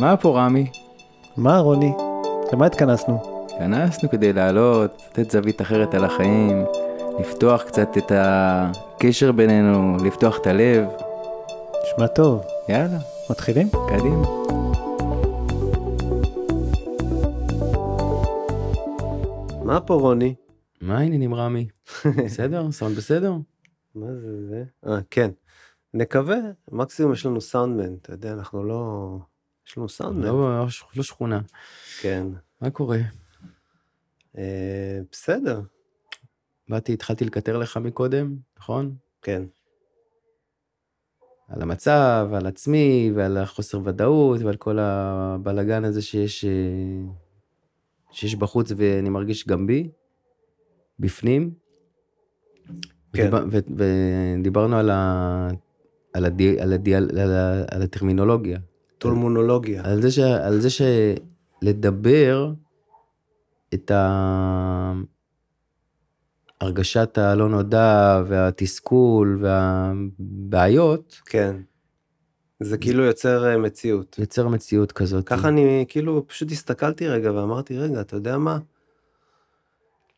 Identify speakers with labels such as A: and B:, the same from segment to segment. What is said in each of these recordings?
A: מה פה רמי?
B: מה רוני? למה התכנסנו?
A: התכנסנו כדי לעלות, לתת זווית אחרת על החיים, לפתוח קצת את הקשר בינינו, לפתוח את הלב.
B: נשמע טוב.
A: יאללה,
B: מתחילים?
A: קדימה.
C: מה פה רוני?
A: מה העניינים רמי? בסדר? סאונד בסדר?
C: מה זה זה? אה, כן. נקווה, מקסימום יש לנו סאונדמן, אתה יודע, אנחנו לא... יש לנו סאונדמן.
A: לא, לא שכונה.
C: כן.
A: מה קורה?
C: אה, בסדר,
A: באתי, התחלתי לקטר לך מקודם, נכון?
C: כן.
A: על המצב, על עצמי, ועל החוסר ודאות, ועל כל הבלגן הזה שיש, אה, שיש בחוץ ואני מרגיש גם בי, בפנים.
C: כן.
A: ודיבר, ו, ודיברנו על, ה, על, הדי, על, הדי, על, ה, על הטרמינולוגיה.
C: טולמונולוגיה.
A: על זה, ש, על זה שלדבר את. הרגשת הלא נודע והתסכול והבעיות
C: כן. זה כאילו יוצר אה, מציאות.
A: יוצר מציאות כזאת.
C: ככה אני כאילו פשוט הסתכלתי רגע ואמרתי, רגע, אתה יודע מה?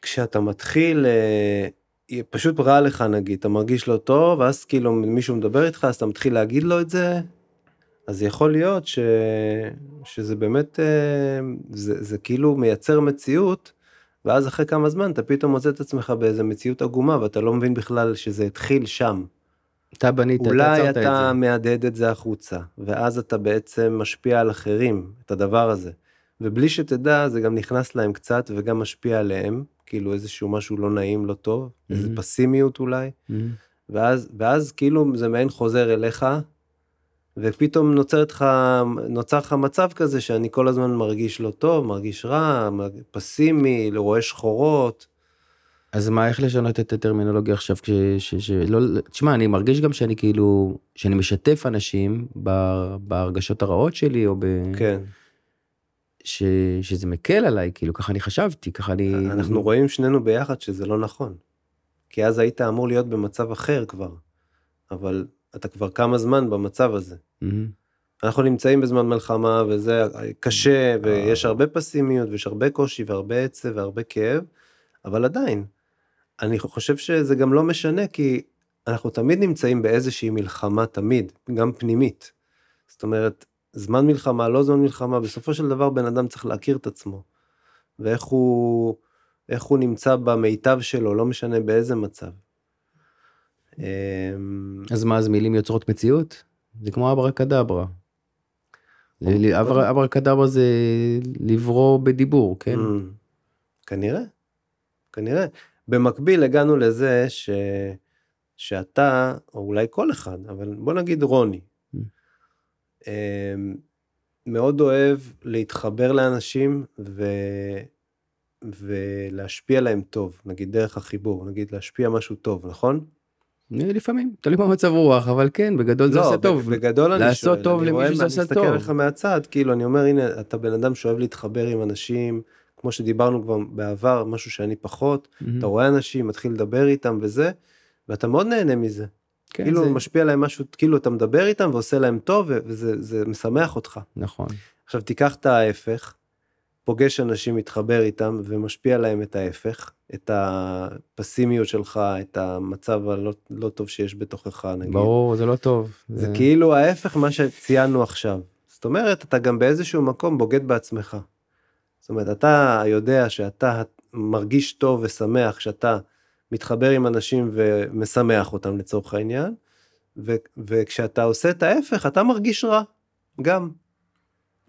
C: כשאתה מתחיל, אה, פשוט רע לך נגיד, אתה מרגיש לא טוב, ואז כאילו מישהו מדבר איתך, אז אתה מתחיל להגיד לו את זה, אז יכול להיות ש... שזה באמת, אה, זה, זה כאילו מייצר מציאות, ואז אחרי כמה זמן אתה פתאום מוצא את עצמך באיזה מציאות עגומה, ואתה לא מבין בכלל שזה התחיל שם.
A: אתה בנית, אתה
C: אולי
A: יצרת את
C: אתה
A: זה.
C: מהדהד את זה החוצה, ואז אתה בעצם משפיע על אחרים, את הדבר הזה. ובלי שתדע, זה גם נכנס להם קצת וגם משפיע עליהם, כאילו איזשהו משהו לא נעים, לא טוב, איזה
A: Mhm.
C: פסימיות אולי,
A: מהמם.
C: ואז, ואז כאילו זה מעין חוזר אליך, ופתאום נוצר לך, נוצר לך מצב כזה שאני כל הזמן מרגיש לא טוב, מרגיש רע, פסימי, רואה שחורות.
A: אז מה, איך לשנות את הטרמינולוגיה עכשיו? כש, ש, ש, לא, תשמע, אני מרגיש גם שאני כאילו, שאני משתף אנשים ב- בהרגשות הרעות שלי, או ב...
C: כן,
A: ש, שזה מקל עליי, כאילו, ככה אני חשבתי, ככה אני...
C: אנחנו רואים שנינו ביחד שזה לא נכון. כי אז היית אמור להיות במצב אחר כבר, אבל אתה כבר כמה זמן במצב הזה.
A: מהמם.
C: אנחנו נמצאים בזמן מלחמה וזה קשה ויש
A: אה.
C: הרבה פסימיות ויש הרבה קושי והרבה עצב והרבה כאב, אבל עדיין, אני חושב שזה גם לא משנה כי אנחנו תמיד נמצאים באיזושהי מלחמה תמיד, גם פנימית. זאת אומרת, זמן מלחמה, לא זמן מלחמה, בסופו של דבר בן אדם צריך להכיר את עצמו. ואיך הוא, הוא נמצא במיטב שלו, לא משנה באיזה מצב. אמ,
A: אז מה, אז מילים יוצרות מציאות? זה כמו אברה. ל- אברה קדברה זה לברוא בדיבור, כן?
C: Mm, כנראה, כנראה. במקביל הגענו לזה ש... שאתה, או אולי כל אחד, אבל בוא נגיד רוני. אמ, מאוד אוהב להתחבר לאנשים ו... ולהשפיע להם טוב, נגיד דרך החיבור, נגיד להשפיע משהו טוב, נכון?
A: אה, לפעמים, תלוי במצב רוח, אבל כן, בגדול זה עושה
C: ב-
A: טוב.
C: בגדול אני
A: לעשות
C: שואל,
A: טוב
C: אני
A: למישהו
C: רואה-
A: זה עושה
C: אני מסתכל
A: טוב.
C: עליך מהצד, כאילו אני אומר הנה אתה בן אדם שאוהב להתחבר עם אנשים, כמו שדיברנו כבר בעבר, משהו שאני פחות. אתה רואה אנשים, מתחיל לדבר איתם וזה, ואתה מאוד נהנה מזה.
A: כן,
C: כאילו
A: זה-
C: משפיע עליהם משהו, כאילו אתה מדבר איתם ועושה להם טוב, וזה זה משמח אותך.
A: נכון.
C: עכשיו תיקח את ההפך, פוגש אנשים, מתחבר איתם, ומשפיע עליהם את ההפך, את הפסימיות שלך, את המצב הלא לא טוב שיש בתוכך, נגיד.
A: ברור, זה לא טוב.
C: זה כאילו ההפך מה שציינו עכשיו. זאת אומרת, אתה גם באיזשהו מקום בוגד בעצמך. זאת אומרת, אתה יודע שאתה מרגיש טוב ושמח כשאתה מתחבר עם אנשים ומשמח אותם לצורך העניין, ו- וכשאתה עושה את ההפך, אתה מרגיש רע, גם.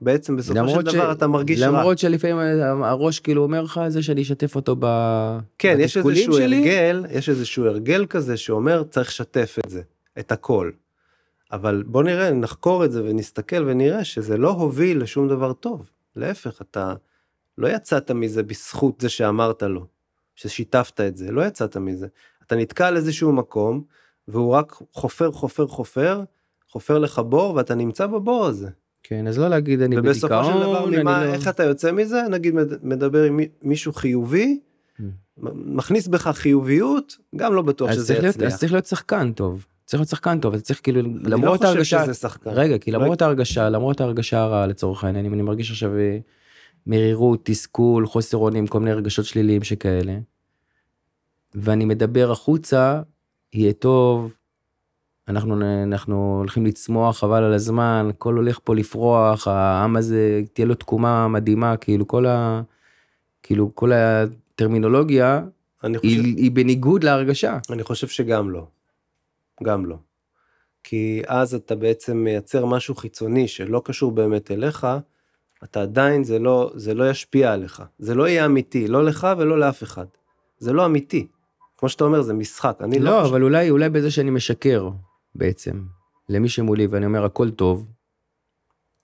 C: בעצם בסופו של
A: למרות
C: דבר אתה מרגיש רע.
A: למרות שלפעמים הראש כאילו אומר לך זה שאני אשתף אותו ב...
C: כן, יש איזשהו
A: שלי.
C: הרגל, יש איזשהו הרגל כזה שאומר צריך לשתף את זה, את הכל. אבל בוא נראה, נחקור את זה ונסתכל ונראה שזה לא הוביל לשום דבר טוב. להפך, אתה לא יצאת מזה בזכות זה שאמרת לו, ששיתפת את זה, לא יצאת מזה. אתה נתקע על איזשהו מקום, והוא רק חופר, חופר, חופר, חופר לך בור, ואתה נמצא בבור הזה.
A: כן, אז לא להגיד אני
C: ובסופו
A: בדיכאון,
C: של דבר, ממה,
A: לא...
C: איך אתה יוצא מזה? נגיד מד- מדבר עם מי- מישהו חיובי,
A: Mm.
C: מכניס בך חיוביות, גם לא בטוח שזה
A: צריך להיות-
C: יצליח.
A: אז צריך להיות שחקן טוב. צריך להיות שחקן טוב, אתה צריך כאילו,
C: אני לא
A: למרות
C: חושב
A: ההרגשה,
C: שזה שחקן.
A: רגע, כי
C: לא-
A: למרות ההרגשה, למרות ההרגשה הרעה לצורך העניין, אם אני מרגיש עכשיו אה, מרירות, תסכול, חוסר אונים, כל מיני רגשות שליליים שכאלה, ואני מדבר החוצה, יהיה טוב, אנחנו, אנחנו הולכים לצמוח, חבל על הזמן, הכל הולך פה לפרוח, העם הזה, תהיה לו תקומה מדהימה, כאילו כל ה... כאילו כל הטרמינולוגיה
C: חושב,
A: היא, היא בניגוד להרגשה.
C: אני חושב שגם לא. גם לא. כי אז אתה בעצם מייצר משהו חיצוני שלא קשור באמת אליך, אתה עדיין, זה לא, זה לא ישפיע עליך. זה לא יהיה אמיתי, לא לך ולא לאף אחד. זה לא אמיתי. כמו שאתה אומר, זה משחק. אני לא,
A: לא,
C: חושב...
A: אבל אולי, אולי בזה שאני משקר בעצם למי שמולי ואני אומר הכל טוב,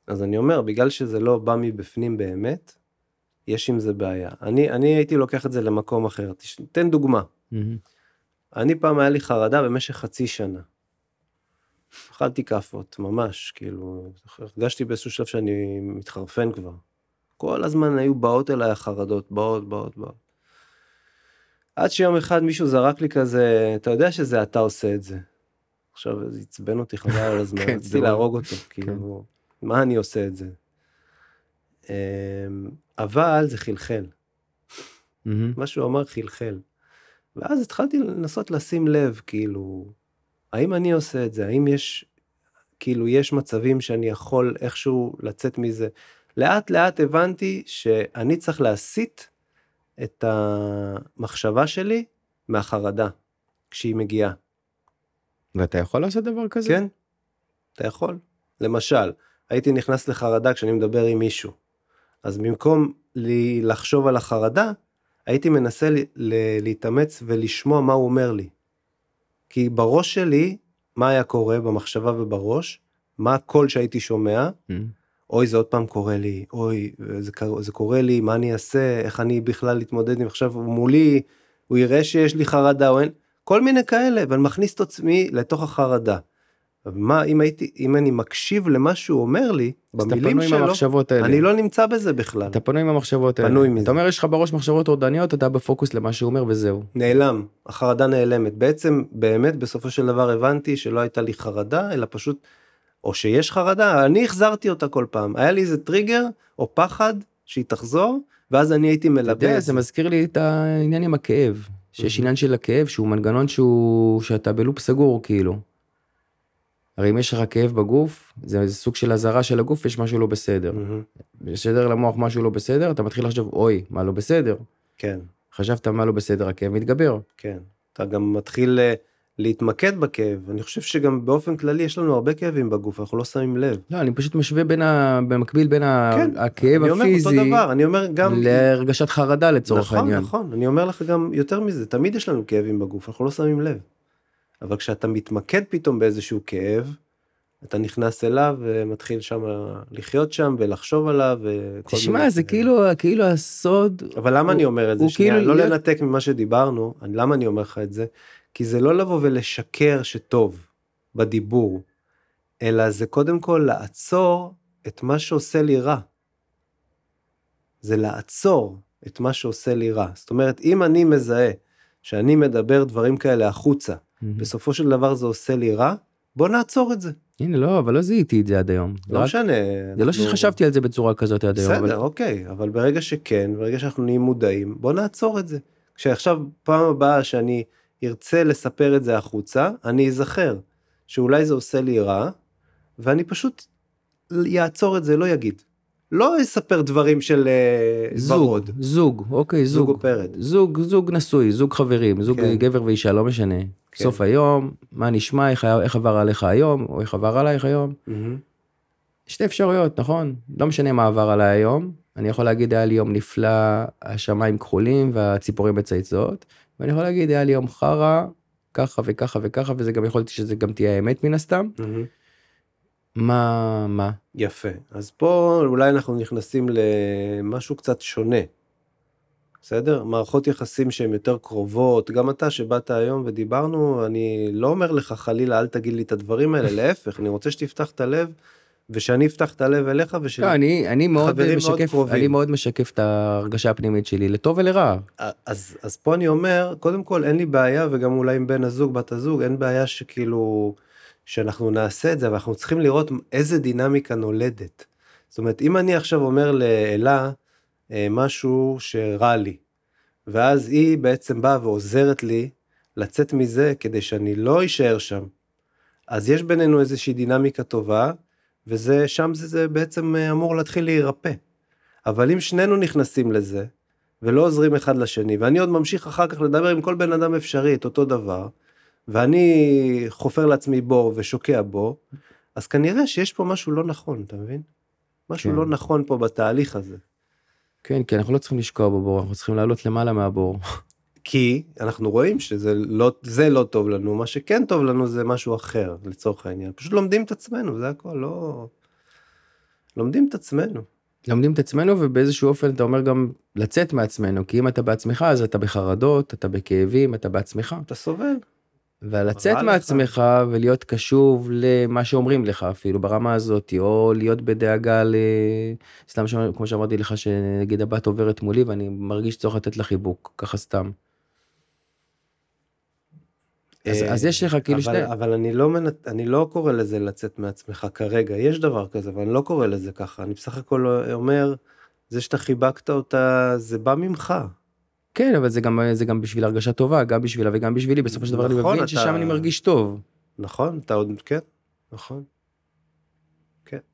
C: אז אני אומר, בגלל שזה לא בא מבפנים באמת, יש עם זה בעיה. אני, אני הייתי לוקח את זה למקום אחר. תן דוגמה. אני פעם היה לי חרדה במשך חצי שנה. אכלתי כאפות, ממש, כאילו, הרגשתי באיזשהו שלב שאני מתחרפן כבר. כל הזמן היו באות אליי החרדות, באות, באות, באות. עד שיום אחד מישהו זרק לי כזה, אתה יודע שזה אתה עושה את זה. עכשיו זה עצבן אותי חבל על הזמן,
A: כן,
C: רציתי להרוג אותו, כאילו, מה אני עושה את זה? אמ, אבל זה חלחל. מה שהוא אמר חלחל. ואז התחלתי לנסות לשים לב, כאילו, האם אני עושה את זה? האם יש, כאילו, יש מצבים שאני יכול איכשהו לצאת מזה? לאט לאט הבנתי שאני צריך להסיט את המחשבה שלי מהחרדה, כשהיא מגיעה.
A: ואתה יכול לעשות דבר כזה?
C: כן, אתה יכול. למשל, הייתי נכנס לחרדה כשאני מדבר עם מישהו. אז במקום לי לחשוב על החרדה, הייתי מנסה ל- ל- להתאמץ ולשמוע מה הוא אומר לי. כי בראש שלי, מה היה קורה במחשבה ובראש? מה הקול שהייתי שומע?
A: מהמם.
C: אוי, זה עוד פעם קורה לי, אוי, זה, קר- זה קורה לי, מה אני אעשה, איך אני בכלל אתמודד עם עכשיו מולי, הוא יראה שיש לי חרדה או אין, כל מיני כאלה, ואני מכניס את עצמי לתוך החרדה. מה, אם הייתי, אם אני מקשיב למה שהוא אומר לי, במילים שלו,
A: המחשבות האלה.
C: אני לא נמצא בזה בכלל.
A: אתה פנוי עם המחשבות האלה.
C: פנוי מזה.
A: אתה אומר יש לך בראש מחשבות טורדניות, אתה בפוקוס למה שהוא אומר וזהו.
C: נעלם, החרדה נעלמת. בעצם, באמת, בסופו של דבר הבנתי שלא הייתה לי חרדה, אלא פשוט, או שיש חרדה, אני החזרתי אותה כל פעם. היה לי איזה טריגר, או פחד, שהיא תחזור, ואז אני הייתי מלבה
A: זה. מזכיר לי את העניין עם הכאב. שיש. עניין של הכאב שהוא מנגנון שהוא, שאתה בלופ סגור כאילו. הרי אם יש לך כאב בגוף, זה זה סוג של אזהרה של הגוף, יש משהו לא בסדר. בסדר למוח משהו לא בסדר, אתה מתחיל לחשוב, אוי, מה לא בסדר?
C: כן,
A: חשבת מה לא בסדר, הכאב מתגבר.
C: כן. אתה גם מתחיל אה, להתמקד בכאב. אני חושב שגם באופן כללי יש לנו הרבה כאבים בגוף, אנחנו לא שמים לב.
A: לא, אני פשוט משווה בין ה... במקביל בין ה...
C: כן,
A: הכאב
C: אני אומר אותו
A: הפיזי
C: דבר, אני אומר גם...
A: להרגשת חרדה לצורך
C: נכון,
A: העניין.
C: נכון, אני אומר לך גם יותר מזה, תמיד יש לנו כאבים בגוף, אנחנו לא שמים לב. אבל כשאתה מתמקד פתאום באיזשהו כאב, אתה נכנס אליו ומתחיל שם לחיות שם ולחשוב עליו.
A: תשמע, זה. כאילו, כאילו הסוד...
C: אבל למה
A: הוא-
C: אני אומר את זה? שנייה,
A: כאילו
C: לא
A: להיות-
C: לנתק ממה שדיברנו, למה אני אומר לך את זה? כי זה לא לבוא ולשקר שטוב בדיבור, אלא זה קודם כל לעצור את מה שעושה לי רע. זה לעצור את מה שעושה לי רע. זאת אומרת, אם אני מזהה שאני מדבר דברים כאלה החוצה,
A: מהמם.
C: בסופו של דבר זה עושה לי רע, בוא נעצור את זה.
A: הנה, לא, אבל לא זיהיתי את זה עד היום.
C: לא
A: רק-
C: משנה.
A: זה לא
C: אנחנו-
A: שחשבתי על זה בצורה כזאת עד היום.
C: בסדר,
A: אבל-
C: אוקיי, אבל ברגע שכן, ברגע שאנחנו נהיים מודעים, בוא נעצור את זה. כשעכשיו, פעם הבאה שאני ארצה לספר את זה החוצה, אני אזכר שאולי זה עושה לי רע, ואני פשוט יעצור את זה, לא יגיד. לא אספר דברים של אה,
A: זוג,
C: ורוד.
A: זוג, אוקיי,
C: זוג
A: זוג.
C: או פרד.
A: זוג, זוג נשוי, זוג חברים, זוג
C: כן.
A: גבר ואישה, לא משנה.
C: כן.
A: סוף היום, מה נשמע, איך, איך עבר עליך היום, או איך עבר עלייך היום.
C: מהמם.
A: שתי אפשרויות, נכון? לא משנה מה עבר עליי היום. אני יכול להגיד, היה לי יום נפלא, השמיים כחולים והציפורים מצייצות. ואני יכול להגיד, היה לי יום חרא, ככה וככה וככה, וזה גם יכולתי שזה גם תהיה האמת מן הסתם. מה, מה?
C: יפה. אז פה אולי אנחנו נכנסים למשהו קצת שונה. בסדר? מערכות יחסים שהן יותר קרובות, גם אתה שבאת היום ודיברנו, אני לא אומר לך חלילה אל תגיד לי את הדברים האלה, להפך, אני רוצה שתפתח את הלב ושאני אפתח את הלב אליך ושל...
A: לא, אני, אני מאוד
C: חברים מאוד
A: משקף,
C: קרובים.
A: אני מאוד משקף את ההרגשה הפנימית שלי, לטוב ולרע.
C: אז, אז פה אני אומר, קודם כל אין לי בעיה, וגם אולי עם בן הזוג, בת הזוג, אין בעיה שכאילו, שאנחנו נעשה את זה, אבל אנחנו צריכים לראות איזה דינמיקה נולדת. זאת אומרת, אם אני עכשיו אומר לאלה אה, משהו שרע לי, ואז היא בעצם באה ועוזרת לי לצאת מזה כדי שאני לא אשאר שם, אז יש בינינו איזושהי דינמיקה טובה, וזה, שם זה, זה בעצם אה, אמור להתחיל להירפא. אבל אם שנינו נכנסים לזה, ולא עוזרים אחד לשני, ואני עוד ממשיך אחר כך לדבר עם כל בן אדם אפשרי את אותו דבר, ואני חופר לעצמי בור ושוקע בו, אז כנראה שיש פה משהו לא נכון, אתה מבין? משהו
A: כן.
C: לא נכון פה בתהליך הזה.
A: כן, כי אנחנו לא צריכים לשקוע בבור, אנחנו צריכים לעלות למעלה מהבור.
C: כי אנחנו רואים שזה לא, זה לא טוב לנו, מה שכן טוב לנו זה משהו אחר, לצורך העניין. פשוט לומדים את עצמנו, זה הכל, לא... לומדים את עצמנו.
A: לומדים את עצמנו ובאיזשהו אופן אתה אומר גם לצאת מעצמנו, כי אם אתה בעצמך אז אתה בחרדות, אתה בכאבים, אתה בעצמך.
C: אתה סובל.
A: ולצאת
C: רע לך.
A: מעצמך ולהיות קשוב למה שאומרים לך אפילו ברמה הזאת או להיות בדאגה ל... סתם. כמו שאמרתי לך שנגיד הבת עוברת מולי ואני מרגיש צורך לתת לה חיבוק ככה סתם. אז,
C: אה,
A: אז יש לך כאילו שני
C: אבל אני לא מנ... אני לא קורא לזה לצאת מעצמך כרגע יש דבר כזה אבל אני לא קורא לזה ככה אני בסך הכל אומר זה שאתה חיבקת אותה זה בא ממך.
A: כן אבל זה גם זה גם בשביל הרגשה טובה גם בשבילה וגם בשבילי בסופו של דבר אני
C: נכון,
A: מבין
C: אתה-
A: ששם אני מרגיש טוב.
C: נכון אתה עוד כן נכון.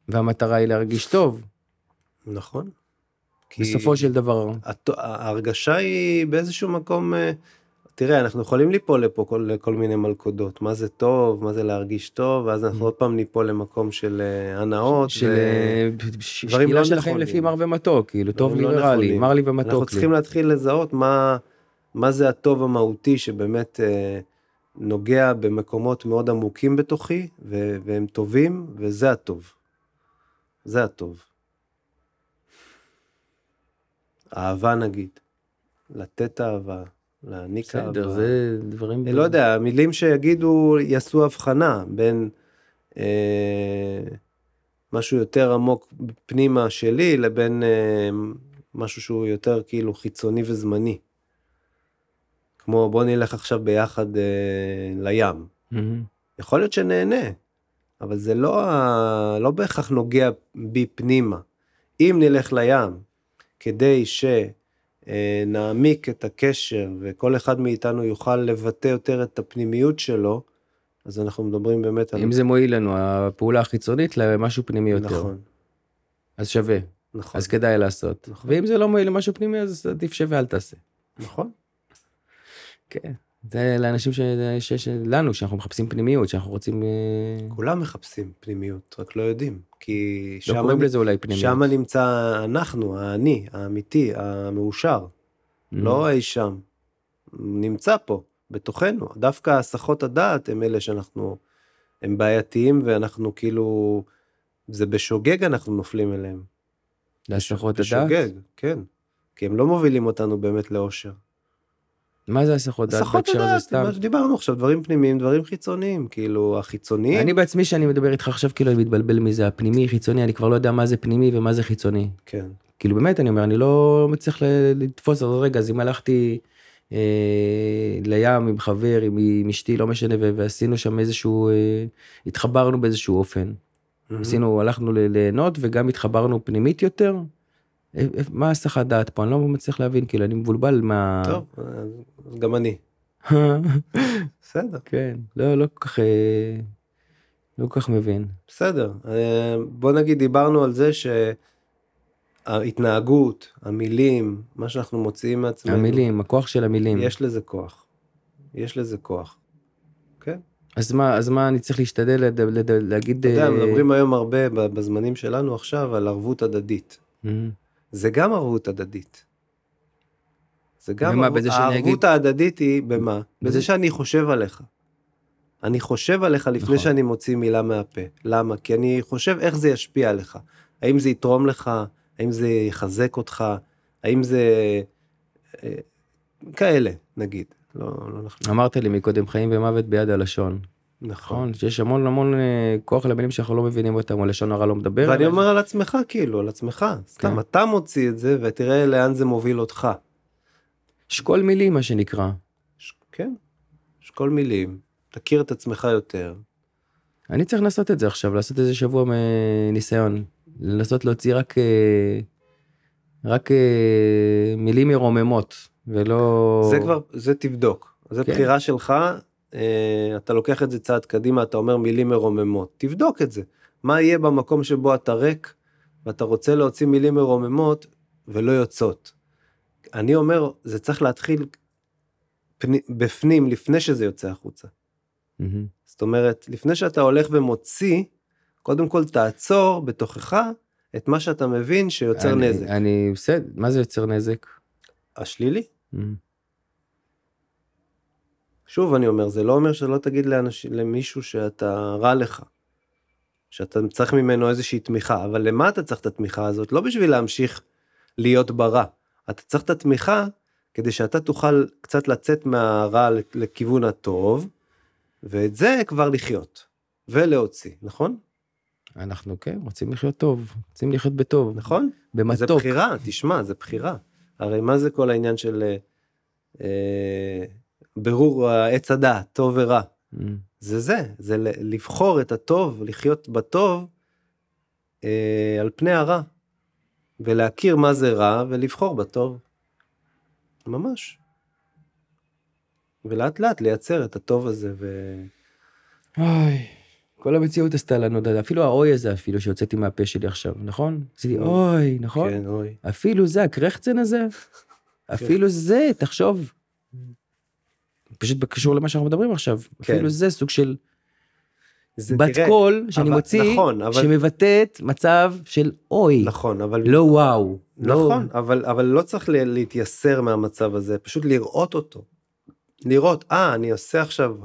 A: והמטרה היא להרגיש טוב.
C: נכון. כי
A: בסופו של דבר.
C: הת... ההרגשה היא באיזשהו מקום אה, תראה אנחנו יכולים ליפול לפה כל, לכל מיני מלכודות מה זה טוב מה זה להרגיש טוב ואז אנחנו
A: Mm.
C: עוד פעם ניפול למקום של אה, הנאות.
A: של. אה,
C: דברים
A: שקילה
C: לא
A: של החיים
C: נכונים.
A: לפי מר ומתוק כאילו טוב לי
C: לא
A: ורע לי
C: נכונים.
A: מר לי
C: אנחנו
A: ומתוק לי.
C: צריכים להתחיל לזהות מה, מה זה הטוב המהותי שבאמת אה, נוגע במקומות מאוד עמוקים בתוכי ו- והם טובים וזה הטוב. זה הטוב. אהבה נגיד. לתת אהבה, להעניק אהבה.
A: בסדר זה דברים
C: אני לא יודע, מילים שיגידו, יעשו הבחנה בין אה, משהו יותר עמוק פנימה שלי לבין אה, משהו שהוא יותר כאילו חיצוני וזמני. כמו בוא נלך עכשיו ביחד אה, לים.
A: מהמם.
C: יכול להיות שנהנה, אבל זה לא, ה- לא בהכרח נוגע בי פנימה. אם נלך לים כדי שנעמיק את הקשר וכל אחד מאיתנו יוכל לבטא יותר את הפנימיות שלו, אז אנחנו מדברים באמת על...
A: אם זה מועיל לנו הפעולה החיצונית למשהו פנימי יותר
C: נכון,
A: אז שווה
C: נכון,
A: אז כדאי לעשות
C: נכון.
A: ואם זה לא מועיל למשהו פנימי אז עדיף שווה אל תעשה.
C: נכון.
A: כן. זה לאנשים ש- שיש לנו שאנחנו מחפשים פנימיות שאנחנו רוצים אה,
C: כולם מחפשים פנימיות, רק לא יודעים. כי
A: לא
C: שם
A: קוראים לזה אולי פנימיות.
C: שם נמצא אנחנו, האני, האמיתי, המאושר.
A: Mhm.
C: לא אי שם. נמצא פה, בתוכנו. דווקא הסחות הדעת הם אלה שאנחנו, הם בעייתיים ואנחנו כאילו, זה בשוגג אנחנו נופלים אליהם.
A: להסחות הדעת.
C: בשוגג, כן. כי הם לא מובילים אותנו באמת לאושר.
A: מה זה הסחות דעת בהקשר הזה סתם?
C: מה שדיברנו עכשיו, דברים פנימיים, דברים חיצוניים, כאילו החיצוניים,
A: אני בעצמי שאני מדבר איתך עכשיו כאילו אני מתבלבל מזה הפנימי חיצוני אני כבר לא יודע מה זה פנימי ומה זה חיצוני.
C: כן,
A: כאילו באמת אני אומר אני לא מצליח לתפוס אז רגע אז אם הלכתי אה, לים עם חבר עם, עם אשתי לא משנה ועשינו שם איזשהו אה, התחברנו באיזשהו אופן
C: מהמם.
A: עשינו הלכנו ל- ליהנות וגם התחברנו פנימית יותר. מה הסחת דעת פה אני לא מצליח להבין כאילו אני מבולבל מה
C: טוב, גם אני. בסדר.
A: כן לא לא כל כך אה, לא כל כך מבין
C: בסדר, אה, בוא נגיד דיברנו על זה שההתנהגות, המילים, מה שאנחנו מוציאים מעצמנו,
A: המילים הכוח של המילים
C: יש לזה כוח. יש לזה כוח. כן?
A: אז מה אז מה אני צריך להשתדל לד- לד- להגיד
C: אתה יודע,
A: אה,
C: מדברים היום הרבה בזמנים שלנו עכשיו על ערבות הדדית.
A: אה,
C: זה גם ערבות הדדית. זה גם
A: במה?
C: ערבות, הערבות
A: אגיד-
C: ההדדית היא במה?
A: בזה-
C: שאני חושב עליך. אני חושב עליך לפני
A: נכון.
C: שאני מוציא מילה מהפה. למה? כי אני חושב איך זה ישפיע עליך. האם זה יתרום לך? האם זה יחזק אותך? האם זה... אה, כאלה, נגיד. לא, לא אנחנו...
A: אמרת לי מקודם חיים ומוות ביד הלשון
C: נכון.
A: נכון? שיש המון המון אה, כוח למילים שאנחנו לא מבינים אותם, או לשון הרע לא מדבר.
C: ואני אומר על עצמך כאילו, על עצמך. סתם,
A: כן.
C: אתה מוציא את זה ותראה לאן זה מוביל אותך.
A: שקול מילים מה שנקרא.
C: כן, כל מילים. תכיר את עצמך יותר.
A: אני צריך לעשות את זה עכשיו, לעשות איזה שבוע מניסיון. לנסות להוציא רק, אה, רק אה, מילים מרוממות, ולא...
C: זה כבר, זה תבדוק. זה
A: כן.
C: בחירה שלך, אתה לוקח את זה צעד קדימה, אתה אומר מילים מרוממות. תבדוק את זה. מה יהיה במקום שבו אתה ריק, ואתה רוצה להוציא מילים מרוממות, ולא יוצאות. אני אומר, זה צריך להתחיל פני, בפנים, לפני שזה יוצא החוצה.
A: מהמם.
C: זאת אומרת, לפני שאתה הולך ומוציא, קודם כל תעצור בתוכך את מה שאתה מבין שיוצר
A: אני-
C: נזק.
A: אני בסדר, מה זה יוצר נזק?
C: השלילי.
A: מהמם.
C: שוב אני אומר, זה לא אומר שלא תגיד לאנש... למישהו שאתה רע לך, שאתה צריך ממנו איזושהי תמיכה, אבל למה אתה צריך את התמיכה הזאת? לא בשביל להמשיך להיות ברע, אתה צריך את התמיכה כדי שאתה תוכל קצת לצאת מהרע לכיוון הטוב, ואת זה כבר לחיות, ולהוציא, נכון?
A: אנחנו כן רוצים לחיות טוב, רוצים לחיות בטוב,
C: נכון? זה
A: במתוק.
C: בחירה, תשמע, זה בחירה. הרי מה זה כל העניין של אה, ברור עץ הדעת, טוב ורע?
A: מהמם.
C: זה זה, זה לבחור את הטוב, לחיות בטוב אה, על פני הרע. ולהכיר מה זה רע ולבחור בטוב. ממש. ולאט לאט לייצר את הטוב הזה ו...
A: אוי, כל המציאות עשתה לנו, אפילו האוי הזה אפילו שהוצאתי מהפה שלי עכשיו, נכון? עשיתי
C: נו.
A: אוי, נכון?
C: כן, אוי.
A: אפילו זה, הקרחצן הזה, אפילו זה, תחשוב. פשוט קשור למה שאנחנו מדברים עכשיו,
C: כן.
A: אפילו זה סוג של
C: זה,
A: בת
C: תראה,
A: קול שאני
C: אבל-
A: מוציא,
C: נכון, אבל...
A: שמבטאת מצב של אוי,
C: נכון, אבל...
A: לא וואו. לא-
C: נכון, אבל, אבל לא צריך להתייסר מהמצב הזה, פשוט לראות אותו. לראות, אה, אני עושה עכשיו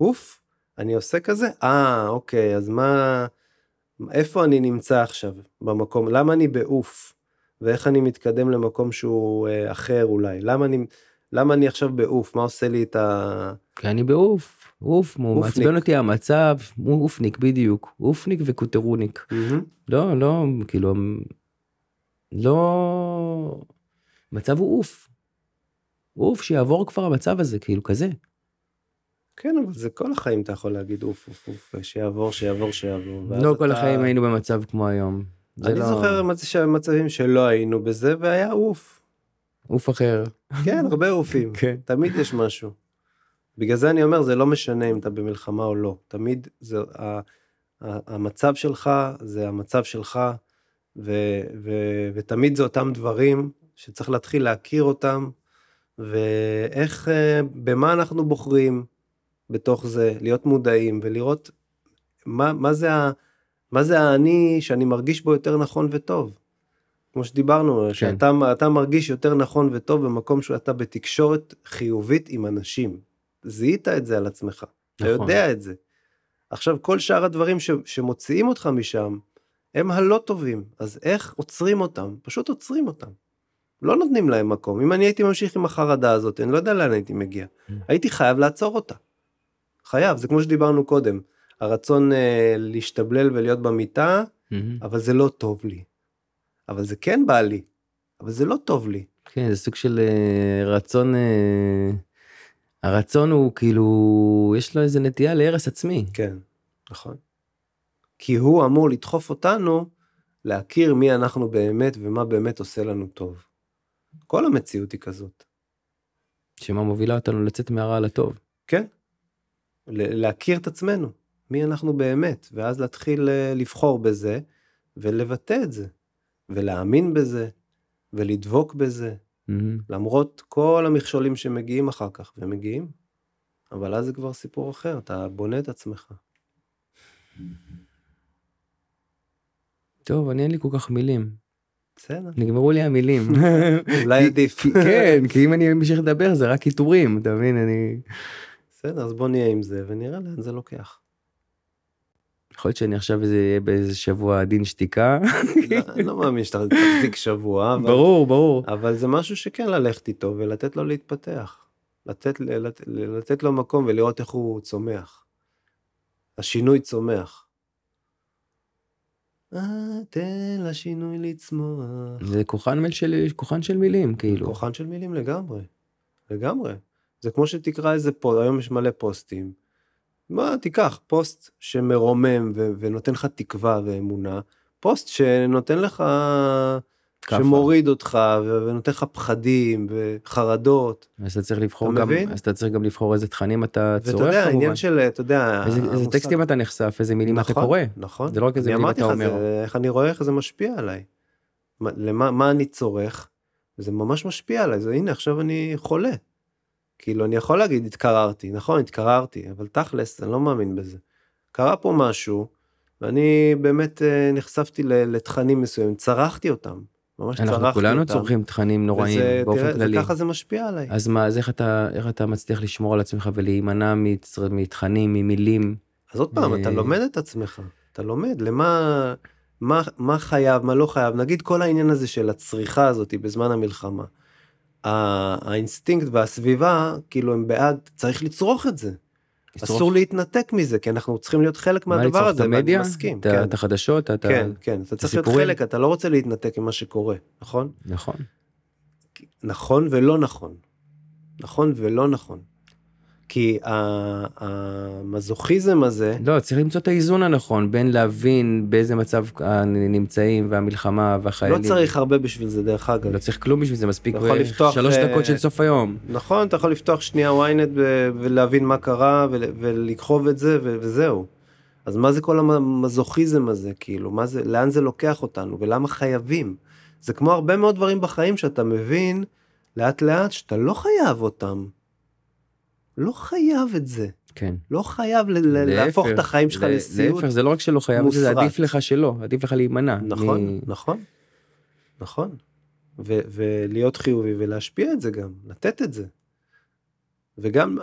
C: אוף, אני עושה כזה, אה, אוקיי, אז מה, איפה אני נמצא עכשיו במקום, למה אני באוף, ואיך אני מתקדם למקום שהוא אה, אחר אולי, למה אני, למה אני עכשיו באוף, מה עושה לי את ה...
A: כי אני באוף,
C: אופניק.
A: מעצבן אותי המצב, מו, אופניק בדיוק, אופניק וקוטרוניק. לא, לא, כאילו, לא, מצב הוא אוף. אוף, שיעבור כבר המצב הזה, כאילו כזה.
C: כן, אבל זה כל החיים אתה יכול להגיד אוף, אוף, אוף, שיעבור, שיעבור, שיעבור.
A: לא כל
C: אתה-
A: החיים היינו במצב כמו היום.
C: אני
A: לא...
C: זוכר מצ- מצבים שלא היינו בזה והיה אוף.
A: אוף אחר.
C: כן, הרבה אופים.
A: כן.
C: תמיד יש משהו. בגלל זה אני אומר, זה לא משנה אם אתה במלחמה או לא. תמיד זה, ה, ה, המצב שלך זה המצב שלך, ו, ו, ותמיד זה אותם דברים שצריך להתחיל להכיר אותם, ואיך, אה, במה אנחנו בוחרים בתוך זה, להיות מודעים ולראות מה, מה זה ה... מה זה האני שאני מרגיש בו יותר נכון וטוב. כמו שדיברנו,
A: כן.
C: שאתה אתה מרגיש יותר נכון וטוב במקום שאתה בתקשורת חיובית עם אנשים. זיהית את זה על עצמך, אתה
A: נכון.
C: יודע את זה. עכשיו כל שאר הדברים ש, שמוציאים אותך משם, הם הלא טובים, אז איך עוצרים אותם? פשוט עוצרים אותם. לא נותנים להם מקום. אם אני הייתי ממשיך עם החרדה הזאת, אני לא יודע לאן הייתי מגיע. הייתי חייב לעצור אותה. חייב, זה כמו שדיברנו קודם. הרצון אה, להשתבלל ולהיות במיטה. אבל זה לא טוב לי. אבל זה כן בא לי, אבל זה לא טוב לי.
A: כן, זה סוג של אה, רצון, אה, הרצון הוא כאילו, יש לו איזה נטייה להרס עצמי.
C: כן, נכון. כי הוא אמור לדחוף אותנו להכיר מי אנחנו באמת ומה באמת עושה לנו טוב. כל המציאות היא כזאת,
A: שמה מובילה אותנו לצאת מהרע לטוב.
C: כן? להכיר את עצמנו, מי אנחנו באמת, ואז להתחיל אה, לבחור בזה ולבטא את זה, ולהאמין בזה, ולדבוק בזה,
A: מהמם.
C: למרות כל המכשולים שמגיעים אחר כך, ומגיעים, אבל אז זה כבר סיפור אחר, אתה בונה את עצמך.
A: טוב, אני אין לי כל כך מילים.
C: בסדר,
A: נגמרו לי המילים.
C: אולי עדיף.
A: כן, כי אם אני אמשיך לדבר זה רק קיטורים, אתה מבין? אני...
C: בסדר, אז בוא נהיה עם זה ונראה לאן זה לוקח.
A: יכול להיות שאני עכשיו איזה- אהיה באיזה שבוע דין שתיקה.
C: לא- לא מאמין שאתה תחזיק שבוע,
A: ברור, ברור.
C: אבל זה משהו שכן ללכת איתו ולתת לו להתפתח. לתת, לתת, לתת לו מקום ולראות איך הוא צומח. השינוי צומח. אה, תן לשינוי לצמוח.
A: זה כוחן של, כוחן של מילים, כאילו.
C: כוחן של מילים לגמרי. לגמרי. זה כמו שתקרא איזה פוסט, היום יש מלא פוסטים. מה, תיקח פוסט שמרומם ו- ונותן לך תקווה ואמונה, פוסט שנותן לך,
A: כאפה.
C: שמוריד אותך ו- ונותן לך פחדים וחרדות.
A: אז אתה צריך לבחור
C: אתה
A: גם,
C: מבין?
A: אז אתה צריך גם לבחור איזה תכנים אתה
C: ואתה
A: צורך
C: יודע,
A: כמובן.
C: העניין של, אתה יודע,
A: איזה, איזה
C: המושג-
A: טקסטים אתה נחשף, איזה מילים אתה
C: נכון,
A: קורא.
C: נכון.
A: זה לא רק איזה
C: אני
A: מילים אתה אומר.
C: זה, איך אני רואה איך זה משפיע עליי. מה, למה מה אני צורך? זה ממש משפיע עליי, זה הנה עכשיו אני חולה. כאילו אני יכול להגיד התקררתי, נכון התקררתי, אבל תכלס אני לא מאמין בזה. קרה פה משהו, ואני באמת אה, נחשפתי לתכנים מסוימים, צרחתי אותם. ממש צרחתי אותם.
A: אנחנו כולנו צורכים תכנים נוראים
C: וזה,
A: באופן
C: תראה,
A: כללי.
C: וככה זה משפיע עליי.
A: אז מה, אז איך אתה, איך אתה מצליח לשמור על עצמך ולהימנע מתכנים, ממילים?
C: אז עוד פעם, אתה
A: אה,
C: לומד את עצמך, אתה לומד למה מה, מה חייב, מה לא חייב. נגיד כל העניין הזה של הצריכה הזאת בזמן המלחמה. האינסטינקט והסביבה, כאילו הם בעד, צריך לצרוך את זה.
A: לצרוך-
C: אסור להתנתק מזה, כי אנחנו צריכים להיות חלק
A: מה,
C: מהדבר
A: את
C: הזה, ואני? מסכים.
A: את-
C: כן,
A: את החדשות? אתה...
C: כן, כן, אתה צריך להיות? חלק, אתה לא רוצה להתנתק ממה שקורה, נכון?
A: נכון.
C: נכון ולא נכון. נכון ולא נכון. כי המזוכיזם הזה,
A: לא, צריך למצוא את האיזון הנכון בין להבין באיזה מצב נמצאים והמלחמה
C: לא
A: והחיילים.
C: צריך הרבה בשביל זה דרך אגב.
A: לא צריך כלום בשביל זה, מספיק
C: לפתוח,
A: שלוש
C: אה,
A: דקות של סוף היום.
C: נכון, אתה יכול לפתוח שנייה ynet ולהבין מה קרה ול- ולכחוב את זה וזהו. אז מה זה כל המזוכיזם הזה, כאילו, מה זה, לאן זה לוקח אותנו ולמה חייבים? זה כמו הרבה מאוד דברים בחיים שאתה מבין לאט לאט שאתה לא חייב אותם. לא חייב את זה.
A: כן.
C: לא חייב ל- ל- להפוך את החיים שלך לסיוט.
A: להפך, זה לא רק שלא חייב, זה
C: מוסרט.
A: עדיף לך שלא, עדיף לך להימנע.
C: נכון,
A: מ-
C: נכון, נכון. ו- ולהיות חיובי ולהשפיע את זה גם, לתת את זה. וגם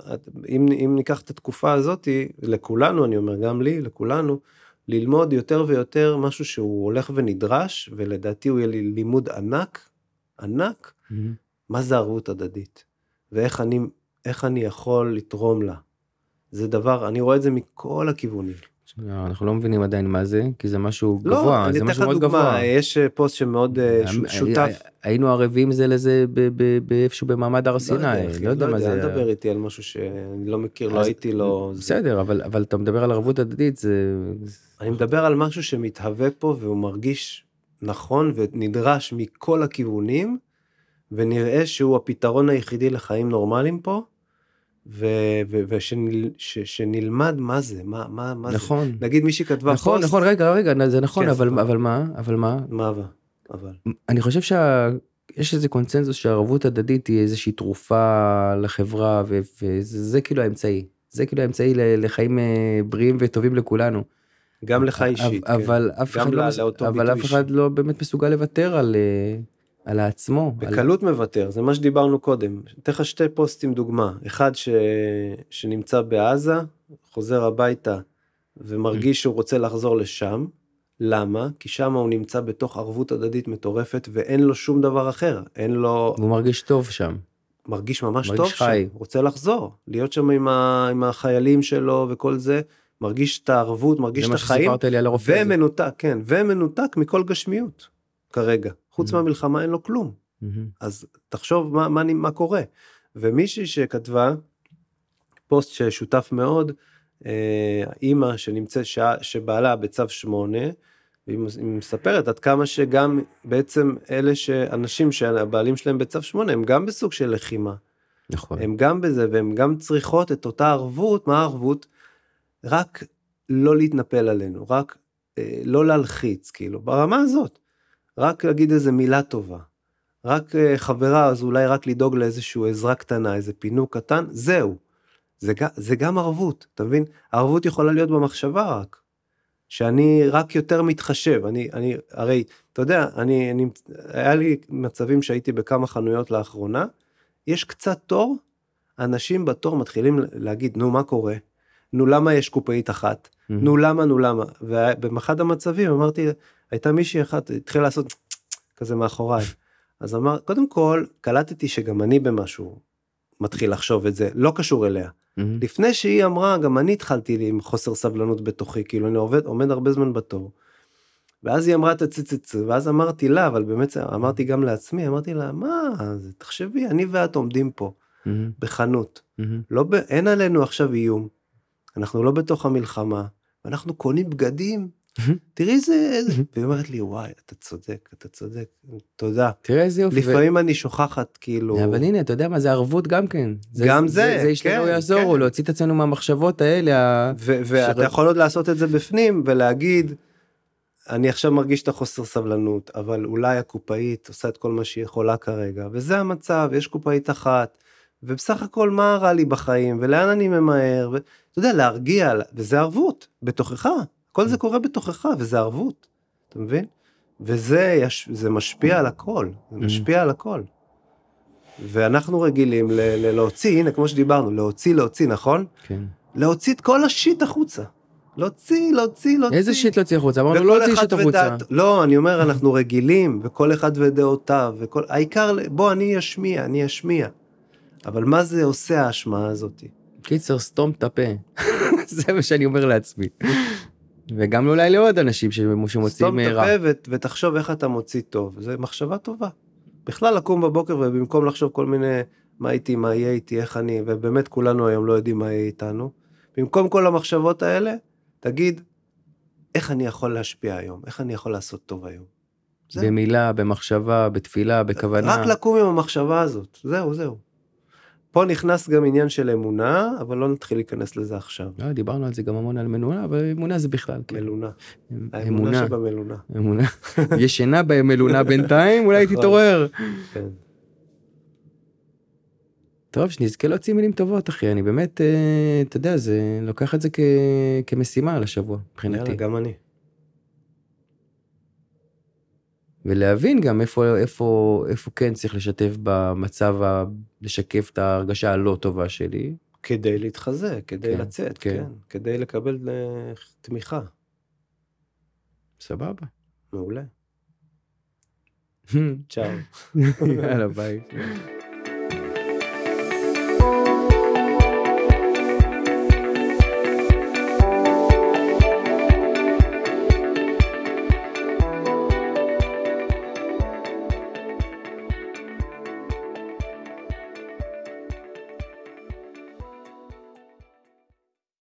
C: אם, אם ניקח את התקופה הזאת, לכולנו, אני אומר, גם לי, לכולנו, ללמוד יותר ויותר משהו שהוא הולך ונדרש, ולדעתי הוא יהיה לי לימוד ענק, ענק,
A: מהמם.
C: מה זה ערבות הדדית, ואיך אני, איך אני יכול לתרום לה. זה דבר, אני רואה את זה מכל הכיוונים.
A: לא, אנחנו לא מבינים עדיין מה זה, כי זה משהו
C: לא,
A: גבוה, זה משהו מאוד
C: דוגמה,
A: גבוה.
C: יש אה, פוסט שמאוד אה,
A: הי-
C: שותף.
A: היינו ערבים זה לזה באיפשהו במעמד הר סיני, לא יודע מה
C: אל
A: זה.
C: תדבר איתי על משהו שאני לא מכיר, לא
A: אז-
C: הייתי לו. זה-
A: בסדר, אבל אבל אתה מדבר על ערבות הדדית, זה...
C: אני מדבר על משהו שמתהווה פה והוא מרגיש נכון ונדרש מכל הכיוונים, ונראה שהוא הפתרון היחידי לחיים נורמליים פה, ושנלמד מה זה, מה, מה, מה זה.
A: נכון.
C: נגיד מישהי כתבה
A: נכון,
C: פוסט,
A: נכון, רגע, רגע, זה נכון,
C: כן,
A: אבל
C: סליחה.
A: אבל מה, אבל מה,
C: מה אבל, אבל,
A: אני חושב שיש איזה קונצנזוס שהערבות הדדית היא איזושהי תרופה לחברה, ו- וזה זה כאילו האמצעי. זה כאילו האמצעי לחיים אה, בריאים וטובים לכולנו.
C: גם לך אישית,
A: אבל,
C: כן.
A: אף אחד לא, אבל אף אחד לא באמת מסוגל לוותר על, אה, על עצמו. על-
C: בקלות מוותר, זה מה שדיברנו קודם. אתן לך שתי פוסטים דוגמה. אחד ש... שנמצא בעזה, חוזר הביתה ומרגיש שהוא רוצה לחזור לשם. למה? כי שם הוא נמצא בתוך ערבות הדדית מטורפת ואין לו שום דבר אחר. אין לו...
A: והוא מרגיש טוב שם.
C: מרגיש ממש
A: מרגיש
C: טוב
A: חי.
C: שם. רוצה לחזור. להיות שם עם, ה... עם החיילים שלו וכל זה. מרגיש את הערבות, מרגיש
A: זה
C: את
A: מה
C: החיים.
A: שסיפרת לי על הרופא. הזה.
C: ומנותק, כן, ומנותק מכל גשמיות כרגע. חוץ
A: Mhm.
C: מהמלחמה אין לו כלום.
A: מהמם.
C: אז תחשוב מה, מה, מה קורה. ומישהי שכתבה פוסט ששותף מאוד, אה, אימא שנמצאת, ש... שבעלה בצו 8, והיא מס- היא מספרת עד כמה שגם בעצם אלה שאנשים שהבעלים שלהם בצו 8 הם גם בסוג של לחימה.
A: נכון.
C: הם גם בזה והם גם צריכות את אותה ערבות, מה הערבות? רק לא להתנפל עלינו, רק אה, לא להלחיץ, כאילו, ברמה הזאת. רק להגיד איזה מילה טובה. רק אה, חברה, אז אולי רק לדאוג לאיזשהו עזרה קטנה, איזה פינוק קטן, זהו. זה, זה גם ערבות, אתה מבין? הערבות יכולה להיות במחשבה רק. שאני רק יותר מתחשב, אני, אני, הרי, אתה יודע, אני, אני, היה לי מצבים שהייתי בכמה חנויות לאחרונה, יש קצת תור, אנשים בתור מתחילים להגיד, נו, מה קורה? נו, למה יש קופאית אחת?
A: מהמם.
C: נו, למה, נו, למה? ובאחד המצבים אמרתי, הייתה מישהי אחת, התחילה לעשות כזה מאחוריי. אז אמר, קודם כל, קלטתי שגם אני במשהו מתחיל לחשוב את זה, לא קשור אליה.
A: מהמם.
C: לפני שהיא אמרה, גם אני התחלתי עם חוסר סבלנות בתוכי, כאילו אני עובד, עומד הרבה זמן בתור. ואז היא אמרה את הציצצ, ואז אמרתי לה, אבל באמת אמרתי גם לעצמי, אמרתי לה, מה, זה- תחשבי, אני ואת עומדים פה,
A: מהמם.
C: בחנות,
A: מהמם.
C: לא. אין עלינו עכשיו איום, אנחנו לא בתוך המלחמה, ואנחנו קונים בגדים, תראי איזה... איזה-" והיא אומרת לי, וואי, אתה צודק, אתה צודק, תודה.
A: תראה איזה יופי.
C: לפעמים אני שוכחת, כאילו...
A: אבל הנה, אתה יודע מה, זה ערבות גם כן.
C: גם זה,
A: זה
C: כן,
A: לא יעזור,
C: כן.
A: להוציא את עצמנו מהמחשבות האלה.
C: ואתה יכול עוד לעשות את זה בפנים ולהגיד, אני עכשיו מרגיש את החוסר סבלנות, אבל אולי הקופאית עושה את כל מה שהיא יכולה כרגע, וזה המצב, יש קופאית אחת, ובסך הכל מה רע לי בחיים, ולאן אני ממהר, ואתה יודע, להרגיע, וזה ערבות, בתוכך, כל זה קורה בתוכך, וזה ערבות, אתה מבין? וזה יש, זה משפיע על הכל, זה משפיע על הכל. ואנחנו רגילים ל- ל- להוציא, הנה כמו שדיברנו, להוציא, להוציא, נכון?
A: כן.
C: להוציא את כל השיט החוצה. להוציא, להוציא, להוציא.
A: איזה שיט להוציא החוצה? אמרנו לא להוציא שיט החוצה.
C: ודעת- לא, אני אומר, אנחנו רגילים, וכל אחד ודעותיו, וכל... העיקר, בוא, אני אשמיע, אני אשמיע. אבל מה זה עושה ההשמעה הזאת?
A: קיצר, סתום את הפה. זה מה שאני אומר לעצמי. וגם אולי לעוד אנשים שמוציאים
C: סתום את. הפה ותחשוב איך אתה מוציא טוב, זה מחשבה טובה. בכלל לקום בבוקר ובמקום לחשוב כל מיני מה איתי, מה יהיה איתי, איך אני, ובאמת כולנו היום לא יודעים מה יהיה איתנו, במקום כל המחשבות האלה, תגיד, איך אני יכול להשפיע היום, איך אני יכול לעשות טוב היום. זהו.
A: במילה, במחשבה, בתפילה, בכוונה.
C: רק לקום עם המחשבה הזאת, זהו, זהו. פה נכנס גם עניין של אמונה, אבל לא נתחיל להיכנס לזה עכשיו.
A: לא, דיברנו על זה גם המון על מנונה, אבל אמונה זה בכלל. כן.
C: מלונה. האמונה
A: אמונה.
C: שבמלונה.
A: אמונה. ישנה במלונה בינתיים, אולי
C: נכון.
A: תתעורר.
C: כן.
A: טוב, שנזכה להוציא מילים טובות, אחי. אני באמת, אה, אתה יודע, זה לוקח את זה כ- כמשימה על השבוע, מבחינתי.
C: יאללה, גם אני.
A: ולהבין גם איפה, איפה, איפה כן צריך לשתף במצב, ה... לשקף את ההרגשה הלא טובה שלי.
C: כדי להתחזק, כדי
A: כן,
C: לצאת,
A: כן.
C: כן. כדי לקבל אה, תמיכה.
A: סבבה.
C: מעולה. צ'או.
A: יאללה, ביי.